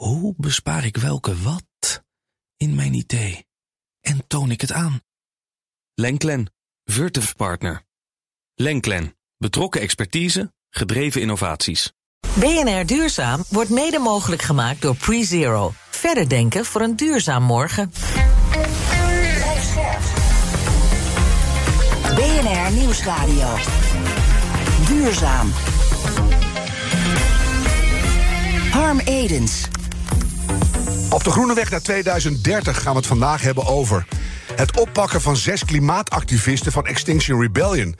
Hoe bespaar ik welke wat in mijn idee? En toon ik het aan? Lenklen, Virtuf Partner. Lenklen, betrokken expertise, gedreven innovaties. BNR Duurzaam wordt mede mogelijk gemaakt door PreZero. Verder denken voor een duurzaam morgen. BNR Nieuwsradio. Duurzaam. Harm Edens. Op de Groene Weg naar 2030 gaan we het vandaag hebben over het oppakken van zes klimaatactivisten van Extinction Rebellion.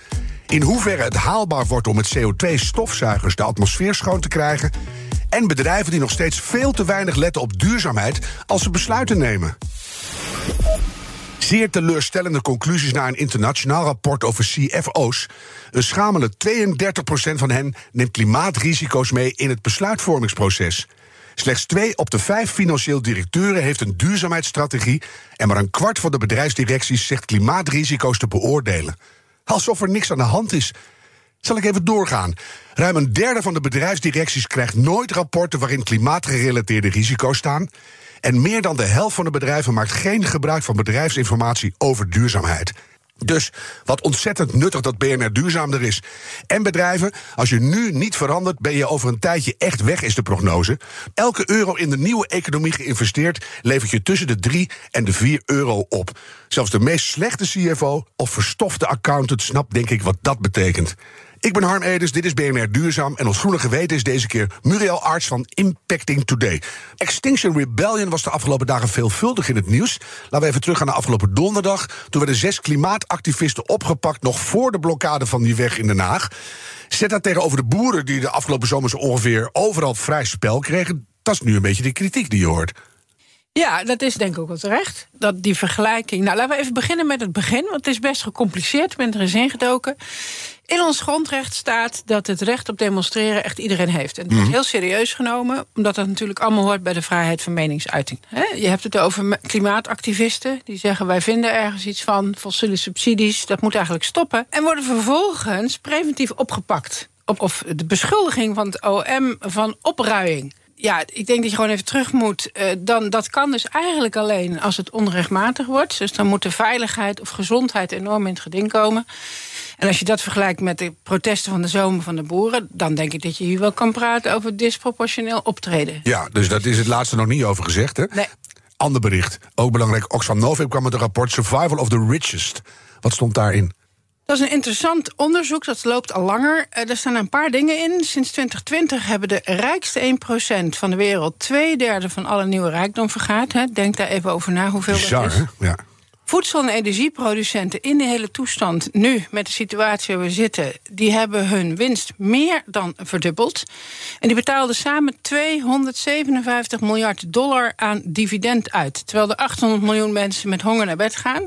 In hoeverre het haalbaar wordt om met CO2-stofzuigers de atmosfeer schoon te krijgen. En bedrijven die nog steeds veel te weinig letten op duurzaamheid als ze besluiten nemen. Zeer teleurstellende conclusies na een internationaal rapport over CFO's. Een schamele 32% van hen neemt klimaatrisico's mee in het besluitvormingsproces. Slechts twee op de vijf financieel directeuren heeft een duurzaamheidsstrategie. En maar een kwart van de bedrijfsdirecties zegt klimaatrisico's te beoordelen. Alsof er niks aan de hand is. Zal ik even doorgaan? Ruim een derde van de bedrijfsdirecties krijgt nooit rapporten waarin klimaatgerelateerde risico's staan. En meer dan de helft van de bedrijven maakt geen gebruik van bedrijfsinformatie over duurzaamheid. Dus wat ontzettend nuttig dat BNR duurzaamder is. En bedrijven, als je nu niet verandert, ben je over een tijdje echt weg, is de prognose. Elke euro in de nieuwe economie geïnvesteerd levert je tussen de 3 en de 4 euro op. Zelfs de meest slechte CFO of verstofte accountant snapt, denk ik, wat dat betekent. Ik ben Harm Edens, dit is BNR Duurzaam. En ons groene geweten is deze keer Muriel Arts van Impacting Today. Extinction Rebellion was de afgelopen dagen veelvuldig in het nieuws. Laten we even terug gaan naar afgelopen donderdag. Toen werden zes klimaatactivisten opgepakt... nog voor de blokkade van die weg in Den Haag. Zet dat tegenover de boeren die de afgelopen zomer zo ongeveer overal vrij spel kregen. Dat is nu een beetje de kritiek die je hoort. Ja, dat is denk ik ook wel terecht. Dat die vergelijking. Nou, laten we even beginnen met het begin, want het is best gecompliceerd. Ik ben er eens ingedoken. In ons grondrecht staat dat het recht op demonstreren echt iedereen heeft. En dat is heel serieus genomen, omdat dat natuurlijk allemaal hoort bij de vrijheid van meningsuiting. Je hebt het over klimaatactivisten die zeggen: wij vinden ergens iets van fossiele subsidies, dat moet eigenlijk stoppen. En worden vervolgens preventief opgepakt. Op, of de beschuldiging van het OM van opruiing ja, ik denk dat je gewoon even terug moet. Uh, dan, dat kan dus eigenlijk alleen als het onrechtmatig wordt. Dus dan moet de veiligheid of gezondheid enorm in het geding komen. En als je dat vergelijkt met de protesten van de zomer van de boeren... dan denk ik dat je hier wel kan praten over disproportioneel optreden. Ja, dus dat is het laatste nog niet over gezegd, hè? Nee. Ander bericht, ook belangrijk. Oxfam Novib kwam met een rapport Survival of the Richest. Wat stond daarin? Dat is een interessant onderzoek, dat loopt al langer. Eh, er staan een paar dingen in. Sinds 2020 hebben de rijkste 1% van de wereld... twee derde van alle nieuwe rijkdom vergaard. Denk daar even over na hoeveel Bizar, dat is. Ja. Voedsel- en energieproducenten in de hele toestand nu, met de situatie waar we zitten, die hebben hun winst meer dan verdubbeld. En die betaalden samen 257 miljard dollar aan dividend uit. Terwijl er 800 miljoen mensen met honger naar bed gaan.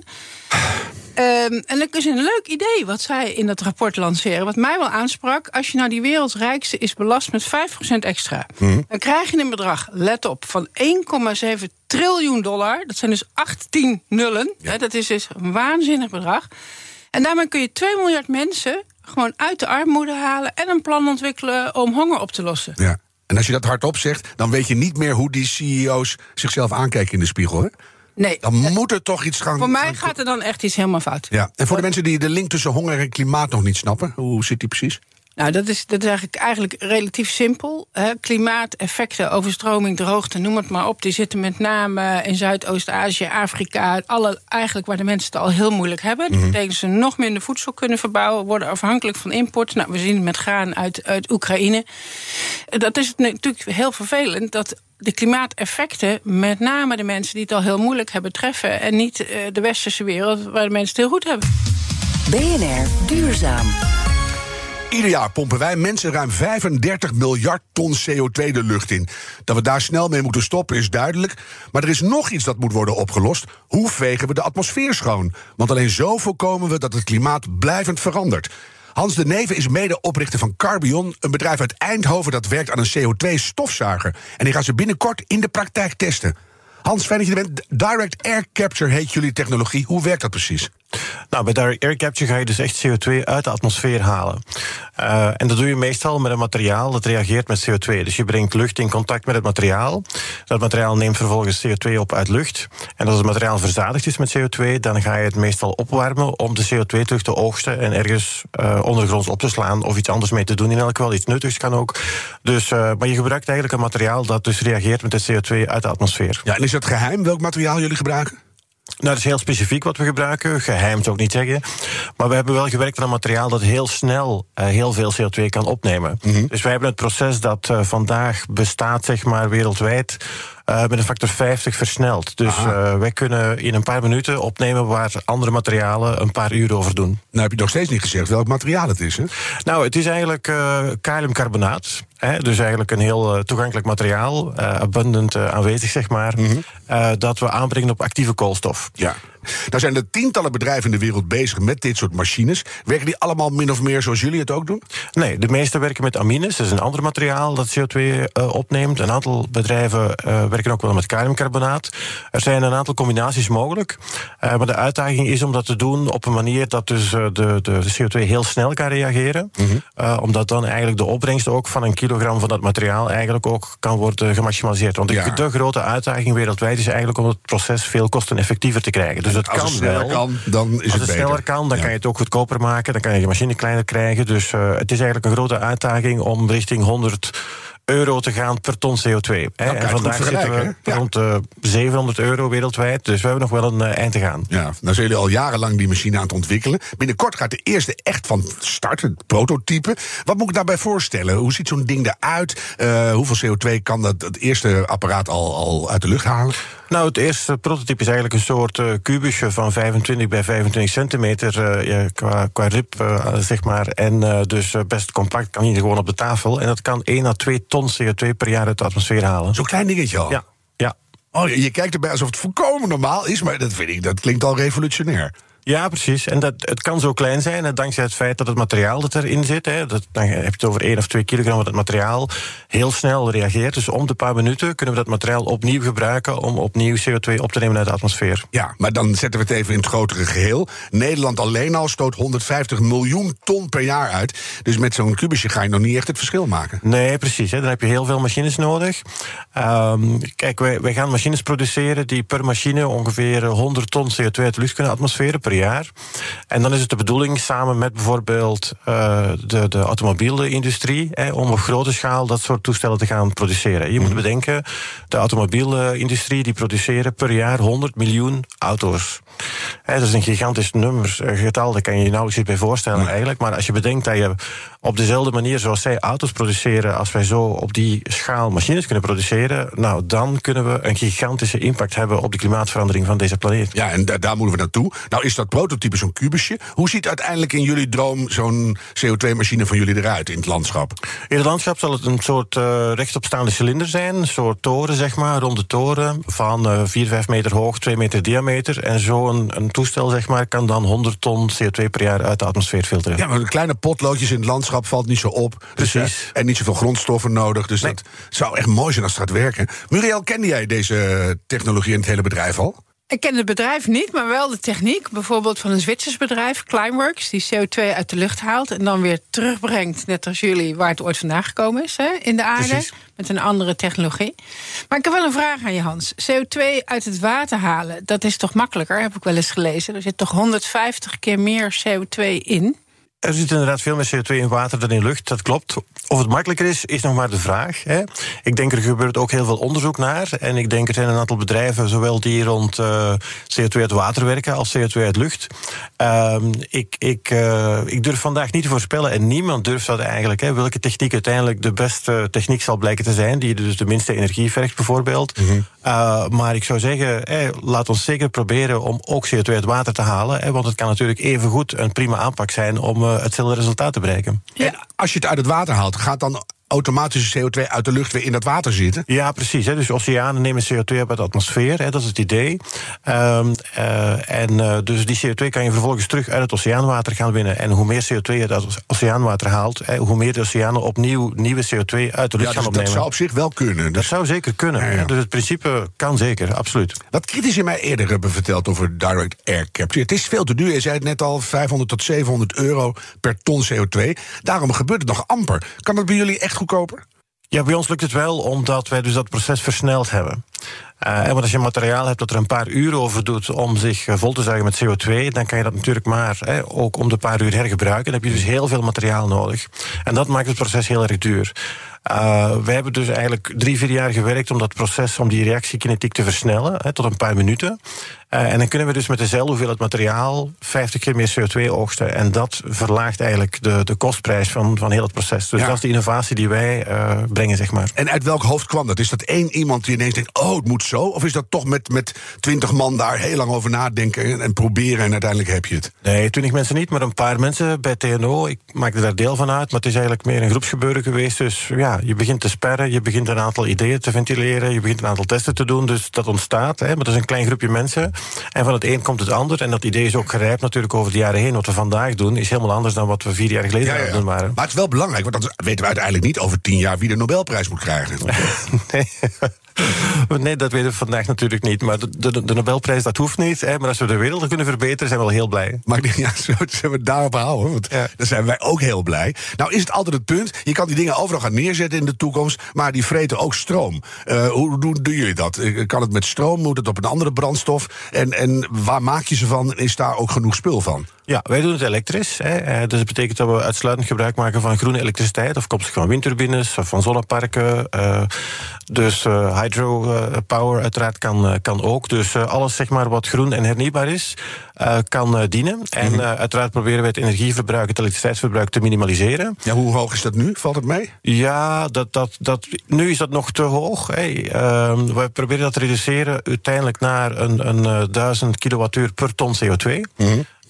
Um, en dat is een leuk idee wat zij in dat rapport lanceren. Wat mij wel aansprak, als je nou die wereldrijkste is belast met 5% extra, dan krijg je een bedrag, let op, van 1,7 triljoen dollar. Dat zijn dus 18 nullen. Hè, dat is dus een waanzinnig bedrag. En daarmee kun je 2 miljard mensen gewoon uit de armoede halen en een plan ontwikkelen om honger op te lossen. Ja. En als je dat hardop zegt, dan weet je niet meer hoe die CEO's zichzelf aankijken in de spiegel. Hè? Nee. Dan moet er toch iets gaan. Voor mij gaan- gaat er dan echt iets helemaal fout. Ja. En voor de mensen die de link tussen honger en klimaat nog niet snappen, hoe zit die precies? Nou, dat is, dat is eigenlijk, eigenlijk relatief simpel. Hè. Klimaateffecten, overstroming, droogte, noem het maar op. Die zitten met name in Zuidoost-Azië, Afrika. Alle, eigenlijk waar de mensen het al heel moeilijk hebben. Dat betekent dat ze nog minder voedsel kunnen verbouwen. Worden afhankelijk van import. Nou, we zien het met graan uit, uit Oekraïne. Dat is natuurlijk heel vervelend. Dat de klimaateffecten met name de mensen die het al heel moeilijk hebben treffen. En niet eh, de westerse wereld waar de mensen het heel goed hebben. BNR Duurzaam. Ieder jaar pompen wij mensen ruim 35 miljard ton CO2 de lucht in. Dat we daar snel mee moeten stoppen is duidelijk. Maar er is nog iets dat moet worden opgelost. Hoe vegen we de atmosfeer schoon? Want alleen zo voorkomen we dat het klimaat blijvend verandert. Hans de Neve is medeoprichter van Carbion, een bedrijf uit Eindhoven dat werkt aan een CO2-stofzuiger. En die gaat ze binnenkort in de praktijk testen. Hans, fijn dat je er bent. Direct Air Capture heet jullie technologie. Hoe werkt dat precies? Nou, bij direct air capture ga je dus echt CO2 uit de atmosfeer halen. Uh, en dat doe je meestal met een materiaal dat reageert met CO2. Dus je brengt lucht in contact met het materiaal. Dat materiaal neemt vervolgens CO2 op uit lucht. En als het materiaal verzadigd is met CO2, dan ga je het meestal opwarmen om de CO2 terug te oogsten en ergens uh, ondergronds op te slaan of iets anders mee te doen. In elk geval iets nuttigs kan ook. Dus, uh, maar je gebruikt eigenlijk een materiaal dat dus reageert met de CO2 uit de atmosfeer. Ja, en is het geheim welk materiaal jullie gebruiken? Nou, dat is heel specifiek wat we gebruiken. Geheim zou ik niet zeggen. Maar we hebben wel gewerkt aan een materiaal dat heel snel uh, heel veel CO2 kan opnemen. Mm -hmm. Dus wij hebben het proces dat uh, vandaag bestaat, zeg maar, wereldwijd. Uh, met een factor 50 versneld. Dus uh, wij kunnen in een paar minuten opnemen waar andere materialen een paar uur over doen. Nou heb je nog steeds niet gezegd welk materiaal het is, hè? Nou, het is eigenlijk uh, kaliumcarbonaat. Hè, dus eigenlijk een heel toegankelijk materiaal, abundant aanwezig, zeg maar. Mm -hmm. dat we aanbrengen op actieve koolstof. Ja. Nou zijn er tientallen bedrijven in de wereld bezig met dit soort machines. Werken die allemaal min of meer zoals jullie het ook doen? Nee, de meeste werken met amines. Dat is een ander materiaal dat CO2 uh, opneemt. Een aantal bedrijven uh, werken ook wel met kaliumcarbonaat. Er zijn een aantal combinaties mogelijk. Uh, maar de uitdaging is om dat te doen op een manier dat dus de, de, de, CO2 heel snel kan reageren. Mm -hmm. omdat dan eigenlijk de opbrengst ook van een kilogram van dat materiaal eigenlijk ook kan worden gemaximaliseerd. Want ja. de grote uitdaging wereldwijd is eigenlijk om het proces veel kosteneffectiever te krijgen. Dus dat als kan het sneller wel. kan, dan is Als het het beter. sneller kan, dan Ja. kan je het ook goedkoper maken. Dan kan je je machine kleiner krijgen. Dus uh, het is eigenlijk een grote uitdaging om richting 100 euro te gaan per ton CO2. Hè. je En vandaag zitten we? Ja. rond uh, 700 euro wereldwijd. Dus we hebben nog wel een uh, eind te gaan. Ja, nou zijn jullie al jarenlang die machine aan het ontwikkelen. Binnenkort gaat de eerste echt van start, het prototype. Wat moet ik daarbij voorstellen? Hoe ziet zo'n ding eruit? Uh, hoeveel CO2 kan dat het eerste apparaat al, al uit de lucht halen? Nou, het eerste prototype is eigenlijk een soort uh, kubusje van 25 bij 25 centimeter uh, ja, qua, qua rib, uh, zeg maar. En dus best compact, kan hier gewoon op de tafel. En dat kan 1 à 2 ton CO2 per jaar uit de atmosfeer halen. Zo'n klein dingetje al? Ja, ja. Oh, je, je kijkt erbij alsof het volkomen normaal is, maar dat vind ik, dat klinkt al revolutionair. Ja, precies. En dat, het kan zo klein zijn, dankzij het feit dat het materiaal dat erin zit, hè, dat, dan heb je het over 1 of 2 kilogram van het materiaal, heel snel reageert. Dus om de paar minuten kunnen we dat materiaal opnieuw gebruiken om opnieuw CO2 op te nemen uit de atmosfeer. Ja, maar dan zetten we het even in het grotere geheel. Nederland alleen al stoot 150 miljoen ton per jaar uit. Dus met zo'n kubusje ga je nog niet echt het verschil maken. Nee, precies. Hè. Dan heb je heel veel machines nodig. Um, kijk, wij, wij gaan machines produceren die per machine ongeveer 100 ton CO2 uit de lucht kunnen atmosferen per jaar. En dan is het de bedoeling samen met bijvoorbeeld uh, de, de automobielindustrie hè, om op grote schaal dat soort toestellen te gaan produceren. Je mm. moet bedenken, de automobielindustrie die produceren per jaar 100 miljoen auto's. Hè, dat is een gigantisch nummer, getal, daar kan je je nauwelijks iets bij voorstellen mm. eigenlijk. Maar als je bedenkt dat je op dezelfde manier zoals zij auto's produceren, als wij zo op die schaal machines kunnen produceren, nou dan kunnen we een gigantische impact hebben op de klimaatverandering van deze planeet. Ja, en da daar moeten we naartoe. Nou is dat prototype zo'n kubusje. Hoe ziet uiteindelijk in jullie droom zo'n CO2-machine van jullie eruit in het landschap? In het landschap zal het een soort uh, rechtopstaande cilinder zijn, een soort toren zeg maar, ronde toren van uh, 4, 5 meter hoog, 2 meter diameter. En zo'n een toestel zeg maar kan dan 100 ton CO2 per jaar uit de atmosfeer filteren. Ja, maar kleine potloodjes in het landschap valt niet zo op. Precies. Dus, uh, en niet zoveel grondstoffen nodig. Dus nee. dat zou echt mooi zijn als het gaat werken. Muriel, kende jij deze technologie in het hele bedrijf al? Ik ken het bedrijf niet, maar wel de techniek. Bijvoorbeeld van een Zwitsers bedrijf, Climeworks, die CO2 uit de lucht haalt en dan weer terugbrengt, net als jullie, waar het ooit vandaan gekomen is, hè, in de aarde. Precies. Met een andere technologie. Maar ik heb wel een vraag aan je, Hans. CO2 uit het water halen, dat is toch makkelijker, heb ik wel eens gelezen. Er zit toch 150 keer meer CO2 in? Er zit inderdaad veel meer CO2 in water dan in lucht, dat klopt. Of het makkelijker is, is nog maar de vraag. Hè. Ik denk er gebeurt ook heel veel onderzoek naar. En ik denk er zijn een aantal bedrijven, zowel die rond uh, CO2 uit water werken als CO2 uit lucht. Um, ik, ik, uh, ik durf vandaag niet te voorspellen, en niemand durft dat eigenlijk, hè, welke techniek uiteindelijk de beste techniek zal blijken te zijn, die dus de minste energie vergt, bijvoorbeeld. Mm -hmm. uh, maar ik zou zeggen, hè, laat ons zeker proberen om ook CO2 uit water te halen. Hè, want het kan natuurlijk evengoed een prima aanpak zijn om hetzelfde resultaat te bereiken. Ja. En als je het uit het water haalt, gaat dan automatisch CO2 uit de lucht weer in dat water zitten? Ja, precies. Hè. Dus oceanen nemen CO2 op uit de atmosfeer. Hè. Dat is het idee. Um, uh, en uh, dus die CO2 kan je vervolgens terug uit het oceaanwater gaan winnen. En hoe meer CO2 je uit het oceaanwater haalt, hè, hoe meer de oceanen opnieuw nieuwe CO2 uit de lucht ja, gaan dus opnemen. Dat zou op zich wel kunnen. Dat, dat zou zeker kunnen. Ja, ja. Dus het principe kan zeker, absoluut. Wat critici mij eerder hebben verteld over direct air capture. Het is veel te duur. Je zei het net al, 500 tot 700 euro per ton CO2. Daarom gebeurt het nog amper. Kan dat bij jullie echt goedkoper? Ja, bij ons lukt het wel omdat wij dus dat proces versneld hebben. Uh, want als je materiaal hebt dat er een paar uur over doet om zich eh, vol te zuigen met CO2, dan kan je dat natuurlijk maar ook om de paar uur hergebruiken. Dan heb je dus heel veel materiaal nodig. En dat maakt het proces heel erg duur. Uh, wij hebben dus eigenlijk drie, vier jaar gewerkt om dat proces, om die reactiekinetiek te versnellen, hè, tot een paar minuten. Uh, en dan kunnen we dus met dezelfde hoeveelheid materiaal 50 keer meer CO2 oogsten. En dat verlaagt eigenlijk de, de kostprijs van, van heel het proces. Dus Ja. dat is de innovatie die wij uh, brengen, zeg maar. En uit welk hoofd kwam dat? Is dat één iemand die ineens denkt: oh, het moet zo? Of is dat toch met, met twintig man daar heel lang over nadenken en, en proberen en uiteindelijk heb je het? Nee, twintig mensen niet, maar een paar mensen bij TNO. Ik maakte daar deel van uit, maar het is eigenlijk meer een groepsgebeuren geweest. Dus ja, je begint te sperren, je begint een aantal ideeën te ventileren, je begint een aantal testen te doen. Dus dat ontstaat, hè, maar dat is een klein groepje mensen. En van het een komt het ander. En dat idee is ook gerijpt natuurlijk over de jaren heen. Wat we vandaag doen is helemaal anders dan wat we vier jaar geleden aan het doen waren. Maar het is wel belangrijk, want dat weten we uiteindelijk niet over tien jaar wie de Nobelprijs moet krijgen. Nee. Nee, dat weten we vandaag natuurlijk niet. Maar de, de, de Nobelprijs, dat hoeft niet. Hè. Maar als we de wereld kunnen verbeteren, zijn we wel heel blij. Maar ja, zo zullen we daarop houden. Want Ja. dan zijn wij ook heel blij. Nou is het altijd het punt. Je kan die dingen overal gaan neerzetten in de toekomst. Maar die vreten ook stroom. Eh, hoe doen, doen jullie dat? Eh, Kan het met stroom? Moet het op een andere brandstof? En, en waar maak je ze van? Is daar ook genoeg spul van? Ja, wij doen het elektrisch. Hè. Eh, Dus dat betekent dat we uitsluitend gebruik maken van groene elektriciteit, afkomstig van windturbines of van zonneparken. Eh, dus eh, hydropower uiteraard kan, kan ook. Dus alles zeg maar, wat groen en hernieuwbaar is, kan dienen. En eh, uiteraard proberen wij het energieverbruik, het elektriciteitsverbruik te minimaliseren. Ja, hoe hoog is dat nu? Valt het mee? Ja, dat, dat, dat, nu is dat nog te hoog. Hey, ehm, we proberen dat te reduceren uiteindelijk naar een, een eh, 1000 kilowattuur per ton CO2.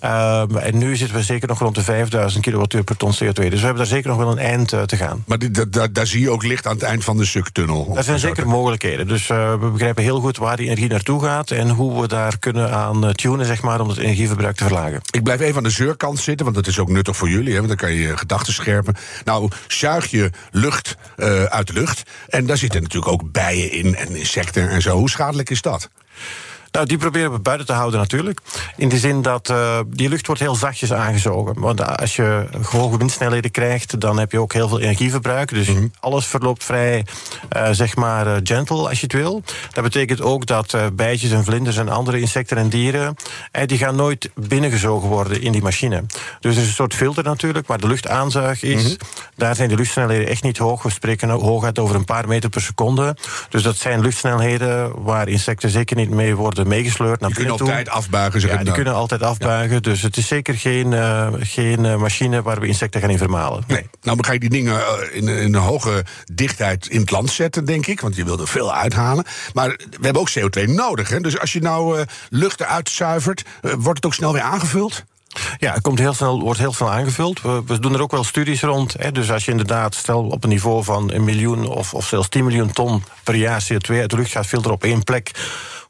Ehm, en nu zitten we zeker nog rond de 5000 kilowattuur per ton CO2. Dus we hebben daar zeker nog wel een eind eh, te gaan. Maar dit- daar zie je ook licht aan het eind van de suktunnel. Er zijn zeker mogelijkheden. Dus eh, we begrijpen heel goed waar die energie naartoe gaat en hoe we daar kunnen aan eh, tunen, zeg maar, om het energieverbruik te verlagen. Ik blijf even aan de zeurkant zitten, want dat is ook nuttig voor jullie. Hè, want dan kan je je gedachten scherpen. Nou, zuig je lucht uit de lucht. En daar zitten natuurlijk ook bijen in en insecten en zo. Hoe schadelijk is dat? Nou, die proberen we buiten te houden natuurlijk. In de zin dat eh, die lucht wordt heel zachtjes aangezogen. Want als je hoge windsnelheden krijgt, dan heb je ook heel veel energieverbruik. Dus alles verloopt vrij, eh, zeg maar, eh, gentle als je het wil. Dat betekent ook dat bijtjes en vlinders en andere insecten en dieren... Die gaan nooit binnengezogen worden in die machine. Dus er is een soort filter natuurlijk, waar de lucht aanzuig is. Daar zijn de luchtsnelheden echt niet hoog. We spreken hooguit over een paar meter per seconde. Dus dat zijn luchtsnelheden waar insecten zeker niet mee worden meegesleurd naar binnen toe. altijd afbuigen, zeg Ja, die nou. kunnen altijd afbuigen. Dus het is zeker geen, eh, geen eh, machine waar we insecten gaan in vermalen. Nee, nou ga je die dingen eh, in, in een hoge dichtheid in het land zetten, denk ik. Want je wil er veel uithalen. Maar we hebben ook CO2 nodig. Hè? Dus als je nou eh, lucht eruit zuivert, wordt het ook snel weer aangevuld? Ja, het komt heel snel, wordt heel snel aangevuld. We, we doen er ook wel studies rond. Hè. Dus als je inderdaad, stel op een niveau van een miljoen of, of zelfs 10 miljoen ton per jaar CO2 uit de lucht gaat filteren op één plek.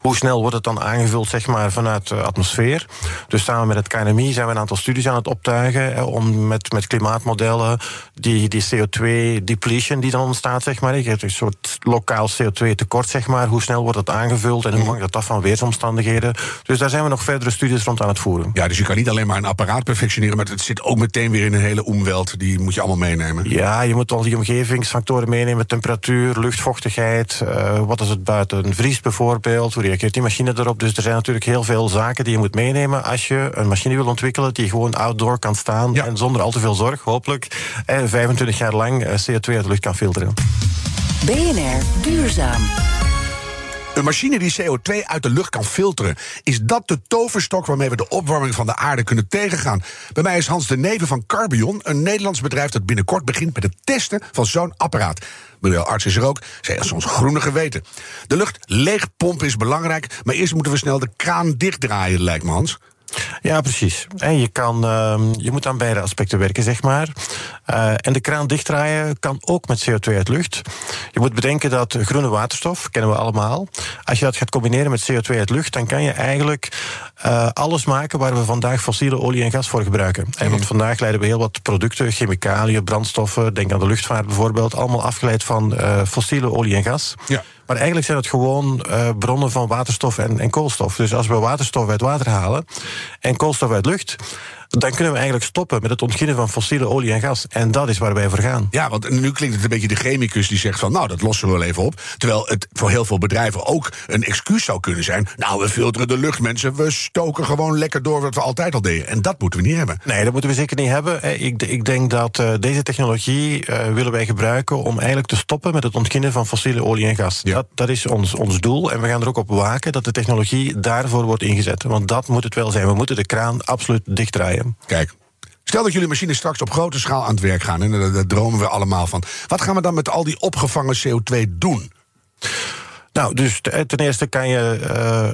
Hoe snel wordt het dan aangevuld zeg maar, vanuit de atmosfeer? Dus samen met het KNMI zijn we een aantal studies aan het optuigen. Hè, om met, met klimaatmodellen die, die CO2-depletion die dan ontstaat, zeg maar. Een soort lokaal CO2-tekort, zeg maar. Hoe snel wordt dat aangevuld en hoe hangt dat af van weersomstandigheden? Dus daar zijn we nog verdere studies rond aan het voeren. Ja, dus je kan niet alleen maar een apparaat perfectioneren, maar het zit ook meteen weer in een hele omweld. Die moet je allemaal meenemen. Ja, je moet al die omgevingsfactoren meenemen. Temperatuur, luchtvochtigheid. eh, wat is het buiten vriest bijvoorbeeld? Hoe reageert die machine erop? Dus er zijn natuurlijk heel veel zaken die je moet meenemen... als je een machine wil ontwikkelen die gewoon outdoor kan staan... Ja. en zonder al te veel zorg, hopelijk... eh, 25 jaar lang eh, CO2 uit de lucht kan filteren. BNR Duurzaam. Een machine die CO2 uit de lucht kan filteren. Is dat de toverstok waarmee we de opwarming van de aarde kunnen tegengaan? Bij mij is Hans de Neven van Carbion, een Nederlands bedrijf dat binnenkort begint met het testen van zo'n apparaat. Meneer Arts is er ook, zij is ons groene geweten. De lucht leegpompen is belangrijk, maar eerst moeten we snel de kraan dichtdraaien, lijkt me Hans. Ja, precies. En je, kan, ehm, je moet aan beide aspecten werken, zeg maar. Eh, en de kraan dichtdraaien kan ook met CO2 uit lucht. Je moet bedenken dat groene waterstof, kennen we allemaal... als je dat gaat combineren met CO2 uit lucht... dan kan je eigenlijk eh, alles maken waar we vandaag fossiele olie en gas voor gebruiken. En want vandaag leiden we heel wat producten, chemicaliën, brandstoffen... denk aan de luchtvaart bijvoorbeeld... allemaal afgeleid van eh, fossiele olie en gas... Ja. Maar eigenlijk zijn het gewoon eh, bronnen van waterstof en, en koolstof. Dus als we waterstof uit water halen en koolstof uit lucht, dan kunnen we eigenlijk stoppen met het ontginnen van fossiele olie en gas. En dat is waar wij voor gaan. Ja, want nu klinkt het een beetje de chemicus die zegt van... nou, dat lossen we wel even op. Terwijl het voor heel veel bedrijven ook een excuus zou kunnen zijn... nou, we filteren de lucht, mensen. We stoken gewoon lekker door wat we altijd al deden. En dat moeten we niet hebben. Nee, dat moeten we zeker niet hebben. Ik, ik denk dat uh, deze technologie uh, willen wij gebruiken... om eigenlijk te stoppen met het ontginnen van fossiele olie en gas. Ja. Dat, dat is ons, ons doel. En we gaan er ook op waken dat de technologie daarvoor wordt ingezet. Want dat moet het wel zijn. We moeten de kraan absoluut dichtdraaien. Kijk, Stel dat jullie machines straks op grote schaal aan het werk gaan, en daar, daar dromen we allemaal van. Wat gaan we dan met al die opgevangen CO2 doen? Nou, dus ten eerste kan je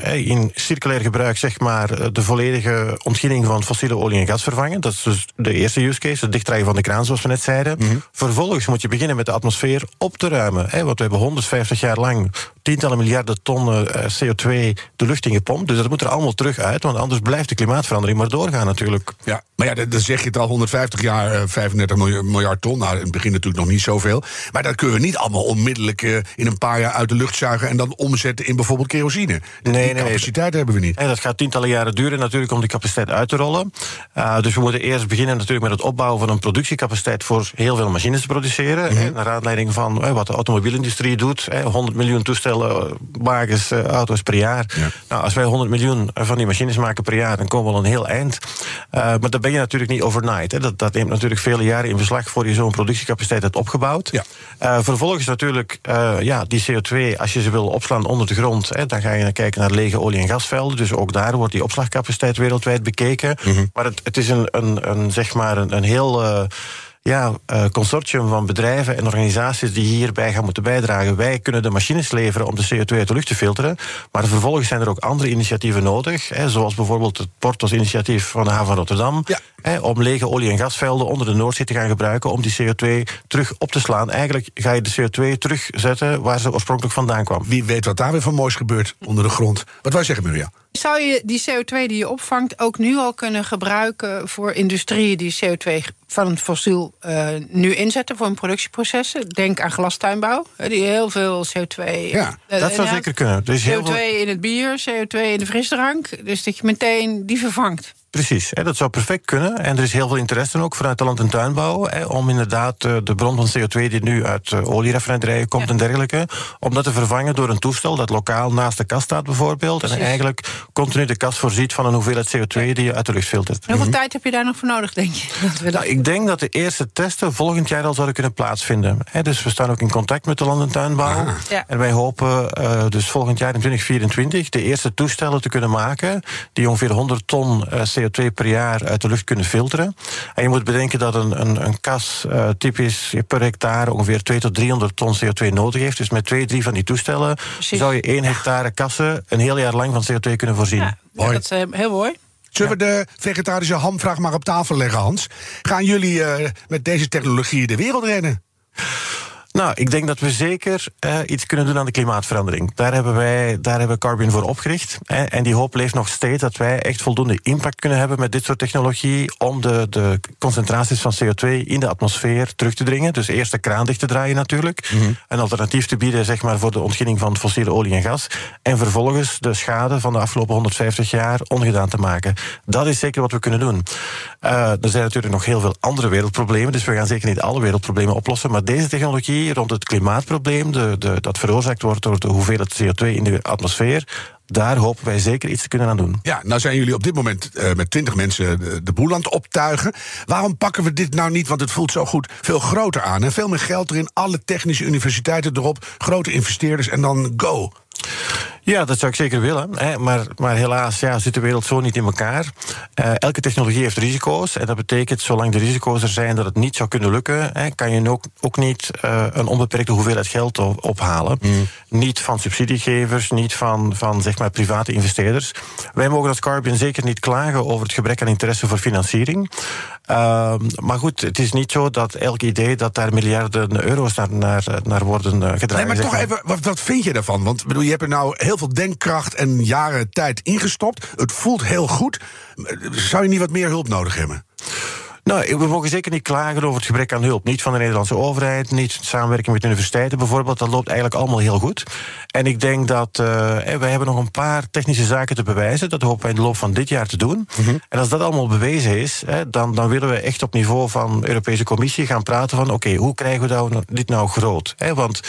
uh, in circulair gebruik zeg maar de volledige ontginning van fossiele olie en gas vervangen. Dat is dus de eerste use case, het dichtdraaien van de kraan, zoals we net zeiden. Mm -hmm. Vervolgens moet je beginnen met de atmosfeer op te ruimen. Hè, want we hebben 150 jaar lang tientallen miljarden tonnen CO2 de lucht in gepompt. Dus dat moet er allemaal terug uit, want anders blijft de klimaatverandering maar doorgaan natuurlijk. Ja, maar ja, dan zeg je het al 150 jaar, 35 miljard ton. Nou, in het begin natuurlijk nog niet zoveel. Maar dat kunnen we niet allemaal onmiddellijk in een paar jaar uit de lucht zuigen en dan omzetten in bijvoorbeeld kerosine. Die nee, nee, capaciteit hebben we niet. En dat gaat tientallen jaren duren natuurlijk om die capaciteit uit te rollen. Uh, dus we moeten eerst beginnen natuurlijk met het opbouwen van een productiecapaciteit voor heel veel machines te produceren. Mm -hmm. Naar aanleiding van uh, wat de automobielindustrie doet. Uh, 100 miljoen toestellen, wagens, auto's per jaar. Ja. Nou, als wij 100 miljoen van die machines maken per jaar, dan komen we al een heel eind. maar dat ben je natuurlijk niet overnight. Hè. Dat, dat neemt natuurlijk vele jaren in beslag voor je zo'n productiecapaciteit hebt opgebouwd. Ja. vervolgens natuurlijk ja, die CO2, als je ze wil opslaan onder de grond. Hè, dan ga je kijken naar lege olie- en gasvelden. Dus ook daar wordt die opslagcapaciteit wereldwijd bekeken. Mm -hmm. Maar het, het, is een, een, een, zeg maar een, een heel. Ja, uh, consortium van bedrijven en organisaties die hierbij gaan moeten bijdragen. Wij kunnen de machines leveren om de CO2 uit de lucht te filteren. Maar vervolgens zijn er ook andere initiatieven nodig. Hè, zoals bijvoorbeeld het Portos-initiatief van de haven van Rotterdam. Ja. Hè, om lege olie- en gasvelden onder de Noordzee te gaan gebruiken. om die CO2 terug op te slaan. Eigenlijk ga je de CO2 terugzetten waar ze oorspronkelijk vandaan kwam. Wie weet wat daar weer van moois gebeurt onder de grond. Wat wij zeggen, Mirja? Zou je die CO2 die je opvangt ook nu al kunnen gebruiken voor industrieën die CO2 van een fossiel uh, nu inzetten voor hun productieprocessen? Denk aan glastuinbouw, die heel veel CO2. Ja, uh, dat zou zeker kunnen. Dus CO2 heel veel... in het bier, CO2 in de frisdrank. Dus dat je meteen die vervangt. Precies, hè, dat zou perfect kunnen. En er is heel veel interesse ook vanuit de land- en tuinbouw... Hè, om inderdaad uh, de bron van CO2 die nu uit uh, olieraffinaderijen komt ja. en dergelijke... om dat te vervangen door een toestel dat lokaal naast de kast staat bijvoorbeeld... Precies. en eigenlijk continu de kast voorziet van een hoeveelheid CO2 die je uit de lucht filtert. Hoeveel mm -hmm. tijd heb je daar nog voor nodig, denk je? Dat we dat... Nou, ik denk dat de eerste testen volgend jaar al zouden kunnen plaatsvinden. Hè, dus we staan ook in contact met de land- en tuinbouw. Ah. Ja. En wij hopen uh, dus volgend jaar in 2024 de eerste toestellen te kunnen maken... die ongeveer 100 ton CO2 per jaar uit de lucht kunnen filteren. En je moet bedenken dat een, een, een kas uh, typisch per hectare ongeveer 2 tot 300 ton CO2 nodig heeft. Dus met twee, drie van die toestellen Precies. zou je 1 hectare kassen een heel jaar lang van CO2 kunnen voorzien. Ja, ja dat is uh, heel mooi. Zullen we de vegetarische hamvraag maar op tafel leggen, Hans? Gaan jullie uh, met deze technologie de wereld redden? Nou, ik denk dat we zeker uh, iets kunnen doen aan de klimaatverandering. Daar hebben wij daar hebben Carbon voor opgericht. Hè, en die hoop leeft nog steeds dat wij echt voldoende impact kunnen hebben met dit soort technologie om de, de concentraties van CO2 in de atmosfeer terug te dringen. Dus eerst de kraan dicht te draaien natuurlijk. Mm -hmm. Een alternatief te bieden zeg maar, voor de ontginning van fossiele olie en gas. En vervolgens de schade van de afgelopen 150 jaar ongedaan te maken. Dat is zeker wat we kunnen doen. Uh, er zijn natuurlijk nog heel veel andere wereldproblemen. Dus we gaan zeker niet alle wereldproblemen oplossen. Maar deze technologie rond het klimaatprobleem, de, de, dat veroorzaakt wordt door de hoeveelheid CO2 in de atmosfeer, daar hopen wij zeker iets te kunnen aan doen. Ja, nou zijn jullie op dit moment uh, met twintig mensen de, de boel aan het optuigen. Waarom pakken we dit nou niet, want het voelt zo goed, veel groter aan? En veel meer geld erin, alle technische universiteiten erop, grote investeerders en dan go. Ja, dat zou ik zeker willen. Hè. Maar, maar helaas ja, zit de wereld zo niet in elkaar. Uh, elke technologie heeft risico's. En dat betekent, zolang de risico's er zijn dat het niet zou kunnen lukken, hè, kan je ook, ook niet uh, een onbeperkte hoeveelheid geld op, ophalen. Mm. Niet van subsidiegevers, niet van, van zeg maar private investeerders. Wij mogen als Carbon zeker niet klagen over het gebrek aan interesse voor financiering. Uh, maar goed, het is niet zo dat elk idee dat daar miljarden euro's naar, naar, naar worden gedragen. Nee, maar toch even, wat, wat vind je daarvan? Want bedoel, je hebt er nou heel veel denkkracht en jaren tijd ingestopt. Het voelt heel goed. Zou je niet wat meer hulp nodig hebben? Nou, we mogen zeker niet klagen over het gebrek aan hulp. Niet van de Nederlandse overheid, niet samenwerking met universiteiten bijvoorbeeld. Dat loopt eigenlijk allemaal heel goed. En ik denk dat uh, wij hebben nog een paar technische zaken te bewijzen. Dat hopen wij in de loop van dit jaar te doen. Mhm. En als dat allemaal bewezen is, hè, dan, dan willen we echt op niveau van de Europese Commissie gaan praten van oké, hoe krijgen we nou, dit nou groot? Hè? Want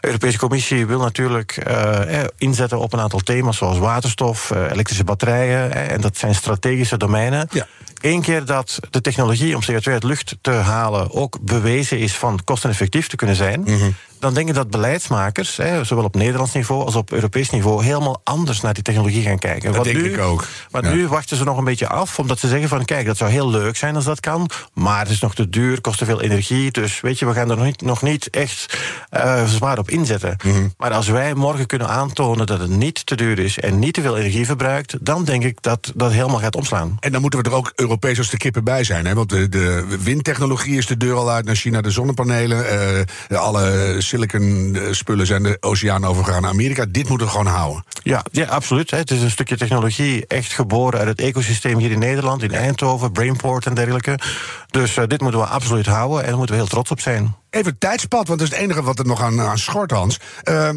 de Europese Commissie wil natuurlijk uh, inzetten op een aantal thema's zoals waterstof, uh, elektrische batterijen. en dat zijn strategische domeinen. Ja. Eén keer dat de technologie om CO2 uit lucht te halen ook bewezen is van kosteneffectief te kunnen zijn, mhm dan denk ik dat beleidsmakers, hè, zowel op Nederlands niveau als op Europees niveau, helemaal anders naar die technologie gaan kijken. Dat Wat denk nu, ik ook. Maar nu wachten ze nog een beetje af, omdat ze zeggen van kijk, dat zou heel leuk zijn als dat kan, maar het is nog te duur, kost te veel energie, dus weet je, we gaan er nog niet, nog niet echt uh, zwaar op inzetten. Mhm. Maar als wij morgen kunnen aantonen dat het niet te duur is en niet te veel energie verbruikt, dan denk ik dat dat helemaal gaat omslaan. En dan moeten we er ook Europees als de kippen bij zijn, hè? want de, de windtechnologie is de deur al uit naar China, de zonnepanelen, uh, alle silicon eh, spullen zijn de oceaan overgegaan naar Amerika. Dit moeten we gewoon houden. Ja, ja absoluut. Het is een stukje technologie echt geboren uit het ecosysteem hier in Nederland, in Eindhoven, Brainport en dergelijke. Dus uh, dit moeten we absoluut houden en daar moeten we heel trots op zijn. Even tijdspad, want dat is het enige wat er nog aan, aan schort, Hans. Uh,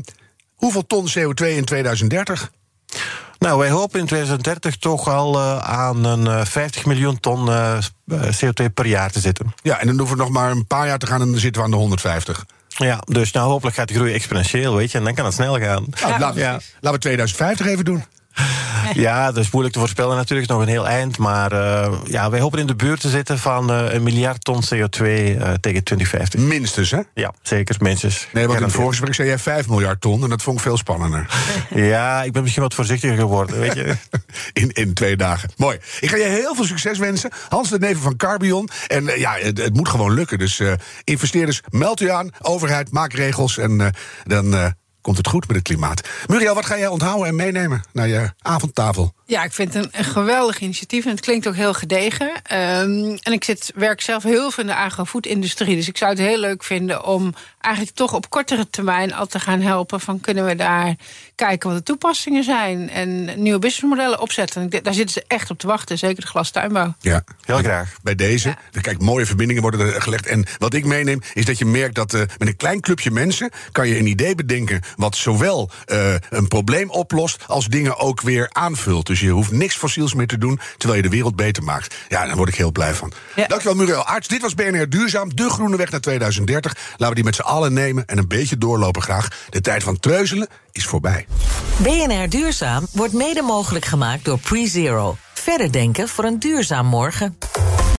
hoeveel ton CO2 in 2030? Nou, wij hopen in 2030 toch al uh, aan een uh, 50 miljoen ton uh, CO2 per jaar te zitten. Ja, en dan hoeven we nog maar een paar jaar te gaan en dan zitten we aan de 150. Ja, dus nou hopelijk gaat de groei exponentieel, weet je, en dan kan het snel gaan. Nou, laten, we 2050 even doen. Ja, dat is moeilijk te voorspellen natuurlijk, nog een heel eind. Maar uh, ja, wij hopen in de buurt te zitten van uh, een miljard ton CO2 uh, eh, tegen 2050. Minstens, hè? Ja, zeker, minstens. Nee, want in het vorige gesprek zei jij 5 miljard ton en dat vond ik veel spannender. ja, ik ben misschien wat voorzichtiger geworden, weet je. in, in twee dagen. Mooi. Ik ga je heel veel succes wensen. Hans de Neven van Carbion. En ja, het, het, moet gewoon lukken. Dus investeerders, meld u aan. Overheid, maak regels. En dan komt het goed met het klimaat. Muriel, wat ga jij onthouden en meenemen naar je avondtafel? Ja, ik vind het een, geweldig initiatief en het klinkt ook heel gedegen. Um, en ik zit, werk zelf heel veel in de agrofood-industrie. Dus ik zou het heel leuk vinden om eigenlijk toch op kortere termijn al te gaan helpen. Van kunnen we daar kijken wat de toepassingen zijn en nieuwe businessmodellen opzetten. Daar zitten ze echt op te wachten, zeker de glastuinbouw. Ja, heel graag. Bij deze, kijk, mooie verbindingen worden er gelegd. En wat ik meeneem, is dat je merkt dat uh, met een klein clubje mensen kan je een idee bedenken wat zowel uh, een probleem oplost als dingen ook weer aanvult. Dus je hoeft niks fossiels meer te doen, terwijl je de wereld beter maakt. Ja, daar word ik heel blij van. Ja. Dankjewel, Muriel Arts. Dit was BNR Duurzaam, de groene weg naar 2030. Laten we die met z'n allen nemen en een beetje doorlopen graag. De tijd van treuzelen is voorbij. BNR Duurzaam wordt mede mogelijk gemaakt door PreZero. Verder denken voor een duurzaam morgen.